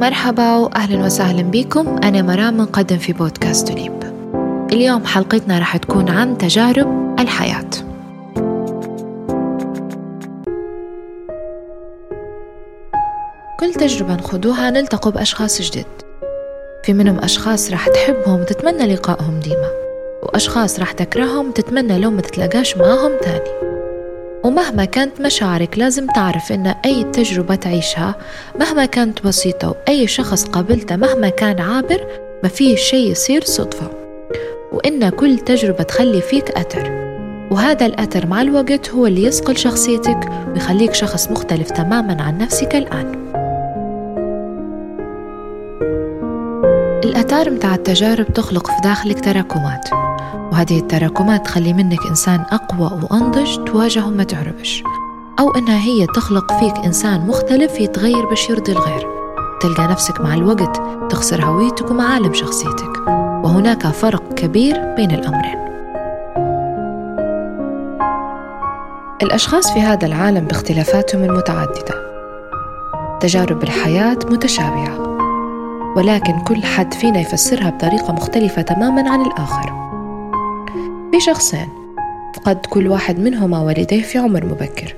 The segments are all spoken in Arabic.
مرحبا وأهلا وسهلا بكم. أنا مرام مقدم في بودكاست توليب اليوم حلقتنا رح تكون عن تجارب الحياة. كل تجربة نخوضوها نلتقوا بأشخاص جدد. في منهم أشخاص رح تحبهم وتتمنى لقائهم ديما وأشخاص رح تكرههم تتمنى لو ما تتلاقاش معاهم تاني. ومهما كانت مشاعرك لازم تعرف إن أي تجربة تعيشها مهما كانت بسيطة وأي شخص قابلته مهما كان عابر ما فيه شيء يصير صدفة. وإن كل تجربة تخلي فيك أثر. وهذا الأثر مع الوقت هو اللي يصقل شخصيتك ويخليك شخص مختلف تماما عن نفسك الآن. الآثار متاع التجارب تخلق في داخلك تراكمات. وهذه التراكمات تخلي منك إنسان أقوى وأنضج تواجه وما تعرفش. أو إنها هي تخلق فيك إنسان مختلف يتغير باش يرضي الغير. تلقى نفسك مع الوقت تخسر هويتك ومعالم شخصيتك. وهناك فرق كبير بين الأمرين. الأشخاص في هذا العالم باختلافاتهم المتعددة. تجارب الحياة متشابهة. ولكن كل حد فينا يفسرها بطريقة مختلفة تماما عن الآخر. في شخصين فقد كل واحد منهما والديه في عمر مبكر.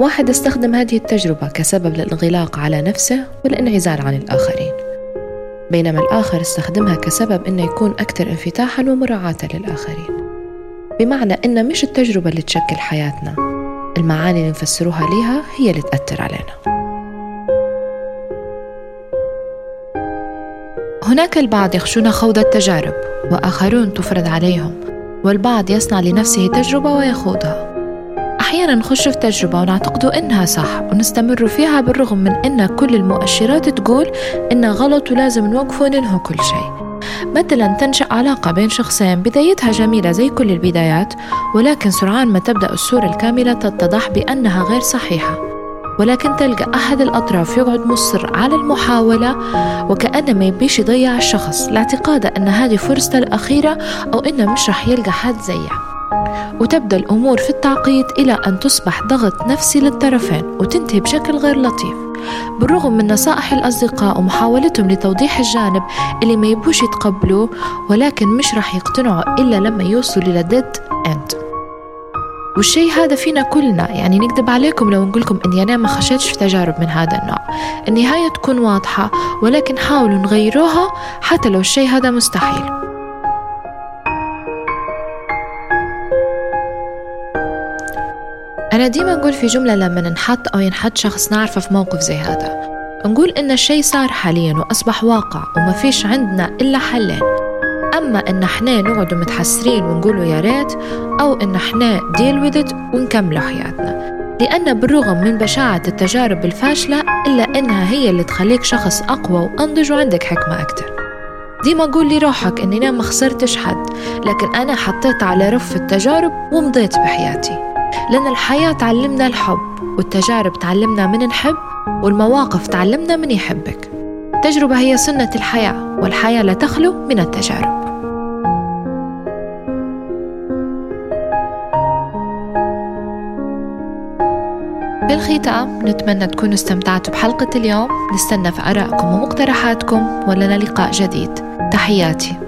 واحد استخدم هذه التجربة كسبب للانغلاق على نفسه والانعزال عن الآخرين. بينما الآخر استخدمها كسبب إنه يكون أكثر انفتاحا ومراعاة للآخرين. بمعنى إن مش التجربة اللي تشكل حياتنا. المعاني اللي نفسروها ليها هي اللي تأثر علينا. هناك البعض يخشون خوض التجارب وآخرون تفرض عليهم. والبعض يصنع لنفسه تجربة ويخوضها. أحيانا نخش في تجربة ونعتقد إنها صح ونستمر فيها بالرغم من إن كل المؤشرات تقول إنها غلط ولازم نوقف وننهي كل شيء. مثلا تنشأ علاقة بين شخصين بدايتها جميلة زي كل البدايات ولكن سرعان ما تبدأ الصورة الكاملة تتضح بأنها غير صحيحة. ولكن تلقى أحد الأطراف يقعد مصر على المحاولة وكأنه ما يبيش يضيع الشخص. لاعتقاده أن هذه فرصته الأخيرة أو إنه مش رح يلقى حد زيه وتبدأ الأمور في التعقيد إلى أن تصبح ضغط نفسي للطرفين وتنتهي بشكل غير لطيف. بالرغم من نصائح الأصدقاء ومحاولتهم لتوضيح الجانب اللي ما يبوش يتقبلوه ولكن مش رح يقتنعوا إلا لما يوصلوا إلى ديد أند والشيء هذا فينا كلنا. يعني نكذب عليكم لو نقولكم إني أنا ما خشيتش في تجارب من هذا النوع. النهاية تكون واضحة ولكن حاولوا نغيروها حتى لو الشيء هذا مستحيل. أنا ديما أقول في جملة لما ننحط أو ينحط شخص نعرفه في موقف زي هذا. نقول إن الشيء صار حاليا وأصبح واقع وما فيش عندنا إلا حلين. أما إن إحنا نقعدوا متحسرين ونقولوا يا ريت أو إن إحنا ديل وذت ونكملوا حياتنا. لأن بالرغم من بشاعة التجارب الفاشلة إلا إنها هي اللي تخليك شخص أقوى وأنضج وعندك حكمة أكتر. ديما قول لي روحك إني أنا ما خسرتش حد لكن أنا حطيت على رف التجارب ومضيت بحياتي. لأن الحياة تعلمنا الحب والتجارب تعلمنا من نحب والمواقف تعلمنا من يحبك. التجربة هي سنة الحياة والحياة لا تخلو من التجارب. بالختام نتمنى تكونوا استمتعتوا بحلقة اليوم. نستنى في آرائكم ومقترحاتكم ولنا لقاء جديد. تحياتي.